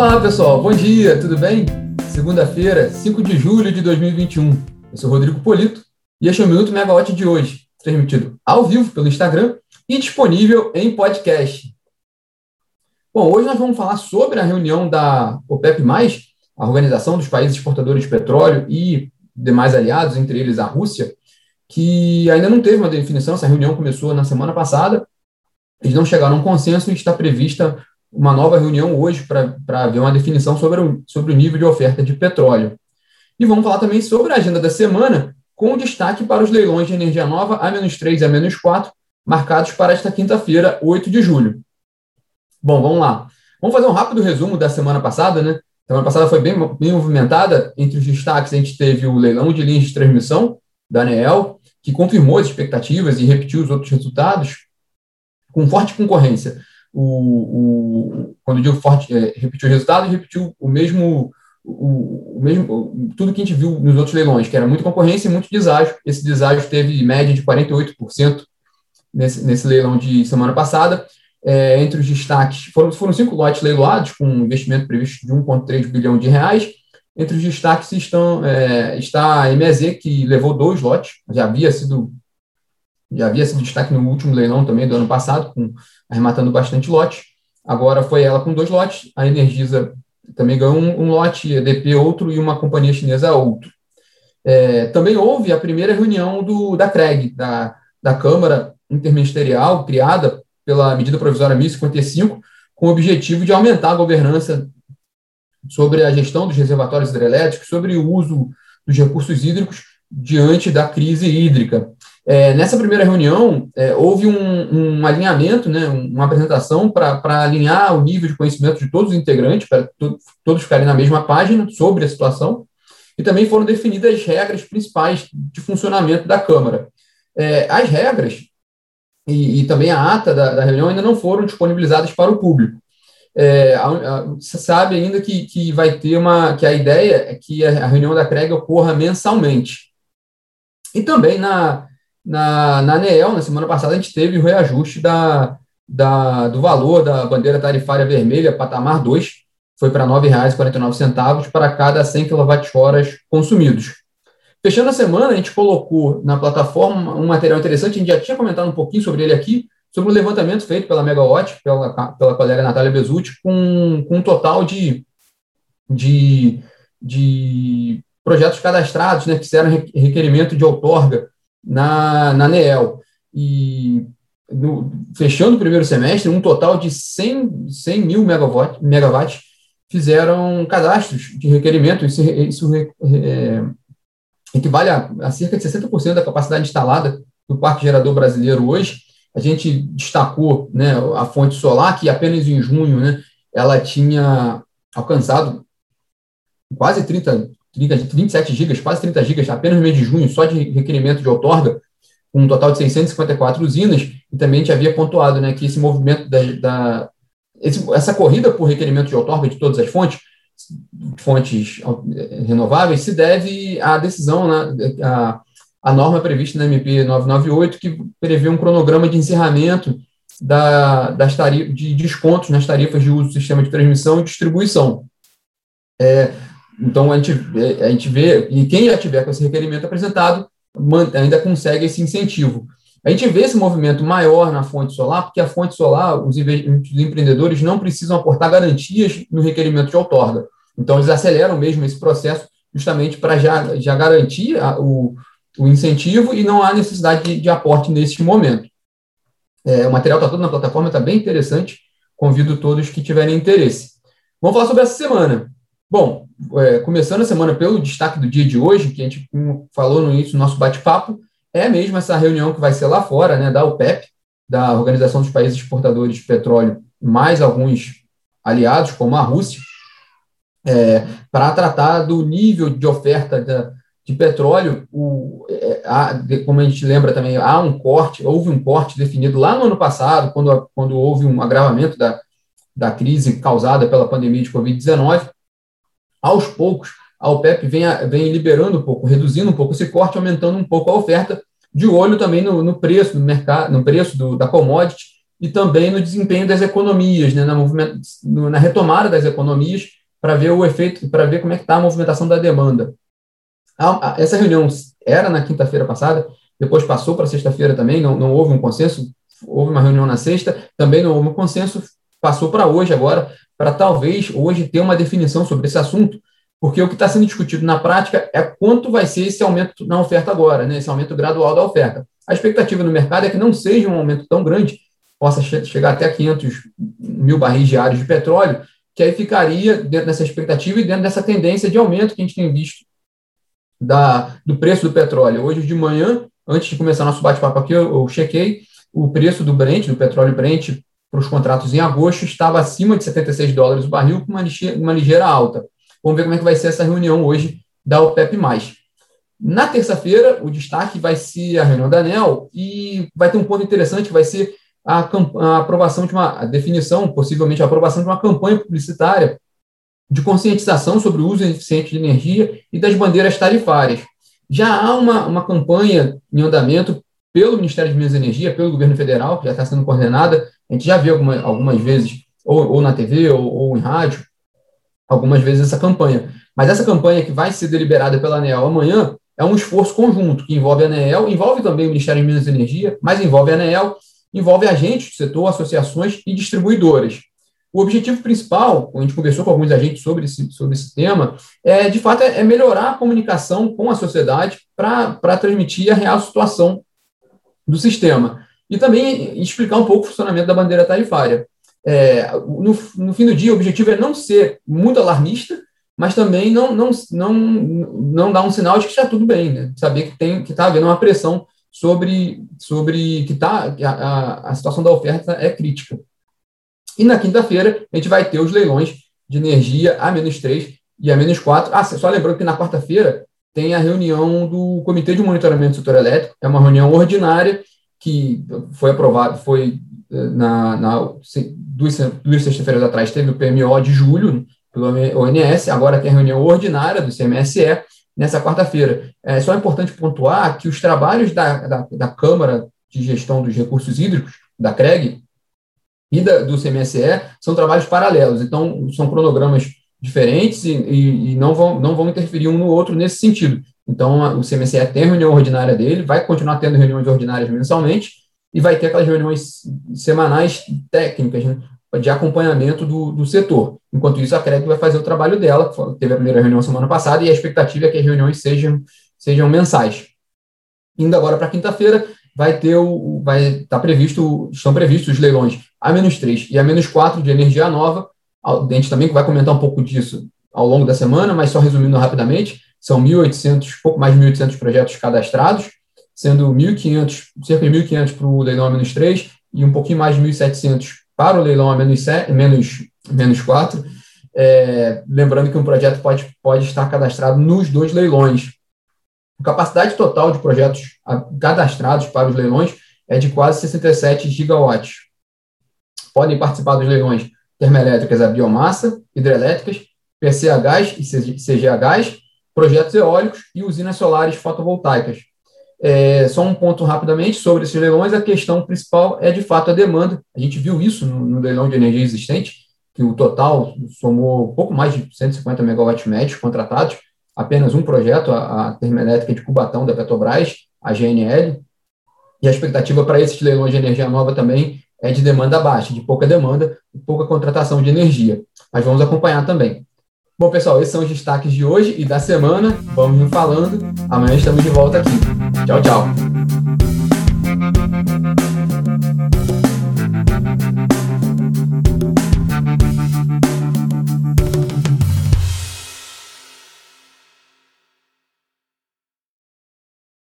Olá, pessoal. Bom dia, tudo bem? Segunda-feira, 5 de julho de 2021. Eu sou Rodrigo Polito e este é o Minuto Megawatt de hoje, transmitido ao vivo pelo Instagram e disponível em podcast. Bom, hoje nós vamos falar sobre a reunião da OPEP+, a Organização dos Países Exportadores de Petróleo e demais aliados, entre eles a Rússia, que ainda não teve uma definição, essa reunião começou na semana passada, eles não chegaram a um consenso e está prevista uma nova reunião hoje para ver uma definição sobre o, sobre o nível de oferta de petróleo. E vamos falar também sobre a agenda da semana, com destaque para os leilões de energia nova A-3 e A-4, marcados para esta quinta-feira, 8 de julho. Bom, vamos lá. Vamos fazer um rápido resumo da semana passada, né? Semana passada foi bem, bem movimentada. Entre os destaques, a gente teve o leilão de linhas de transmissão da ANEEL, que confirmou as expectativas e repetiu os outros resultados, com forte concorrência o, o quando eu digo forte, é, repetiu o resultado, repetiu o mesmo, o, o, mesmo, tudo que a gente viu nos outros leilões, que era muita concorrência e muito deságio. Esse deságio teve média de 48% nesse, nesse leilão de semana passada. É, entre os destaques, foram, foram cinco lotes leiloados, com um investimento previsto de 1,3 bilhão de reais. Entre os destaques estão, é, está a MZ, que levou dois lotes, já havia sido já havia sido destaque no último leilão também do ano passado, com, arrematando bastante lote. Agora foi ela com dois lotes, a Energisa também ganhou um, um lote, a DP outro e uma companhia chinesa outro. É, também houve a primeira reunião do, da CREG, da, da Câmara Interministerial, criada pela medida provisória 1055, com o objetivo de aumentar a governança sobre a gestão dos reservatórios hidrelétricos, sobre o uso dos recursos hídricos diante da crise hídrica. É, nessa primeira reunião, é, houve um, um, alinhamento, né, uma apresentação para alinhar o nível de conhecimento de todos os integrantes, para to, todos ficarem na mesma página sobre a situação, e também foram definidas as regras principais de funcionamento da Câmara. É, as regras e, e, também a ata da, da, reunião ainda não foram disponibilizadas para o público. É, você sabe ainda que, que vai ter uma. que a ideia é que a, a reunião da CREG ocorra mensalmente. E também na, na, na ANEEL, na semana passada, a gente teve o reajuste da, da, do valor da bandeira tarifária vermelha, patamar 2, foi para R$ 9,49 para cada 100 kWh consumidos. Fechando a semana, a gente colocou na plataforma um material interessante, a gente já tinha comentado um pouquinho sobre ele aqui, sobre o levantamento feito pela Megawatt, pela, pela colega Natália Bezutti, com, com um total de, de, de projetos cadastrados, né, que fizeram requerimento de outorga na, na NEEL. E no, fechando o primeiro semestre, um total de 100, 100 mil megawatts, megawatts fizeram cadastros de requerimento. Isso, isso é, equivale a, a cerca de 60% da capacidade instalada do parque gerador brasileiro hoje. A gente destacou né, a fonte solar, que apenas em junho né, ela tinha alcançado quase 30, 30, 27 gigas, quase 30 gigas, apenas no mês de junho, só de requerimento de outorga, com um total de 654 usinas, e também gente havia pontuado né, que esse movimento da, da esse, essa corrida por requerimento de outorga de todas as fontes, fontes renováveis, se deve à decisão, né, a, a norma prevista na MP 998, que prevê um cronograma de encerramento da, das tarifas, de descontos nas tarifas de uso do sistema de transmissão e distribuição. É, então, a gente, a gente vê, e quem já tiver com esse requerimento apresentado, ainda consegue esse incentivo. A gente vê esse movimento maior na fonte solar, porque a fonte solar, os, empreendedores não precisam aportar garantias no requerimento de outorga. Então, eles aceleram mesmo esse processo justamente para já, já garantir a, o, o incentivo e não há necessidade de, de aporte nesse momento. É, o material está todo na plataforma, está bem interessante. Convido todos que tiverem interesse. Vamos falar sobre essa semana. Bom, é, começando a semana pelo destaque do dia de hoje, que a gente falou no início do nosso bate-papo, é mesmo essa reunião que vai ser lá fora, né, da OPEP, da Organização dos Países Exportadores de Petróleo, mais alguns aliados, como a Rússia, é, para tratar do nível de oferta da, de petróleo. O, é, há, de, como a gente lembra também, há um corte, houve um corte definido lá no ano passado, quando, quando houve um agravamento da, da crise causada pela pandemia de Covid-19 aos poucos, a OPEP vem, vem liberando um pouco, reduzindo um pouco esse corte, aumentando um pouco a oferta, de olho também no, no preço do mercado, no preço do, da commodity, e também no desempenho das economias, né, na, na retomada das economias, para ver o efeito, para ver como é que está a movimentação da demanda. Essa reunião era na quinta-feira passada, depois passou para sexta-feira também, não, não houve um consenso, houve uma reunião na sexta, também não houve um consenso, passou para hoje agora, para talvez hoje ter uma definição sobre esse assunto, porque o que está sendo discutido na prática é quanto vai ser esse aumento na oferta agora, né, esse aumento gradual da oferta. A expectativa no mercado é que não seja um aumento tão grande, possa chegar até 500 mil barris diários de petróleo, que aí ficaria dentro dessa expectativa e dentro dessa tendência de aumento que a gente tem visto da, do preço do petróleo. Hoje de manhã, antes de começar nosso bate-papo aqui, eu, eu chequei o preço do Brent, do petróleo Brent, para os contratos em agosto, estava acima de 76 dólares o barril, com uma, uma ligeira alta. Vamos ver como é que vai ser essa reunião hoje da OPEP+. Na terça-feira, o destaque vai ser a reunião da ANEL e vai ter um ponto interessante que vai ser a, a aprovação de uma a definição, possivelmente a aprovação de uma campanha publicitária de conscientização sobre o uso eficiente de energia e das bandeiras tarifárias. Já há uma, uma campanha em andamento pelo Ministério de Minas e Energia, pelo governo federal, que já está sendo coordenada, a gente já viu alguma, algumas vezes, ou, ou na TV ou, ou, em rádio, algumas vezes essa campanha. Mas essa campanha que vai ser deliberada pela ANEEL amanhã é um esforço conjunto, que envolve a ANEEL, envolve também o Ministério de Minas e Energia, mas envolve a ANEEL, envolve agentes do setor, associações e distribuidoras. O objetivo principal, a gente conversou com alguns agentes sobre esse, sobre esse tema, é, de fato, é, é melhorar a comunicação com a sociedade para transmitir a real situação do sistema. E também explicar um pouco o funcionamento da bandeira tarifária. É, no, no, fim do dia, o objetivo é não ser muito alarmista, mas também não, não, não, não dar um sinal de que está tudo bem, né? saber que tem que está havendo uma pressão sobre, sobre que, tá, a, a situação da oferta é crítica. E na quinta-feira, a gente vai ter os leilões de energia a menos 3 e a menos 4. Ah, só lembrando que na quarta-feira tem a reunião do Comitê de Monitoramento do Setor Elétrico, é uma reunião ordinária que foi aprovada, foi eh, na, na duas, duas sexta-feiras atrás, teve o PMO de julho pelo ONS, agora tem a reunião ordinária do CMSE nessa quarta-feira. É só importante pontuar que os trabalhos da, da, da Câmara de Gestão dos Recursos Hídricos, da CREG, e da, do CMSE são trabalhos paralelos, então são cronogramas diferentes e, e, e, não, vão, não vão interferir um no outro nesse sentido. Então, o CMSE tem a reunião ordinária dele, vai continuar tendo reuniões ordinárias mensalmente e vai ter aquelas reuniões semanais técnicas né, de acompanhamento do, do setor. Enquanto isso, a CREG vai fazer o trabalho dela, teve a primeira reunião semana passada, e a expectativa é que as reuniões sejam, sejam mensais. Indo agora para quinta-feira, vai ter o, vai tá previsto, estão previstos os leilões a menos 3 e a menos 4 de energia nova. A gente também vai comentar um pouco disso ao longo da semana, mas só resumindo rapidamente, são 1.800, pouco mais de 1.800 projetos cadastrados, sendo 1.500, cerca de 1.500 para o leilão a menos 3 e um pouquinho mais de 1.700 para o leilão a menos, 7, menos, menos 4. É, lembrando que um projeto pode, pode estar cadastrado nos dois leilões. A capacidade total de projetos cadastrados para os leilões é de quase 67 gigawatts. Podem participar dos leilões termoelétricas a biomassa, hidrelétricas, PCA gás e CGA gás, projetos eólicos e usinas solares fotovoltaicas. É, só um ponto rapidamente sobre esses leilões, a questão principal é de fato a demanda. A gente viu isso no, no leilão de energia existente, que o total somou pouco mais de 150 megawatts médios contratados, apenas um projeto, a, a termoelétrica de Cubatão da Petrobras, a GNL, e a expectativa para esses leilões de energia nova também é de demanda baixa, de pouca demanda e pouca contratação de energia. Mas vamos acompanhar também. Bom, pessoal, esses são os destaques de hoje e da semana. Vamos falando. Amanhã estamos de volta aqui. Tchau, tchau.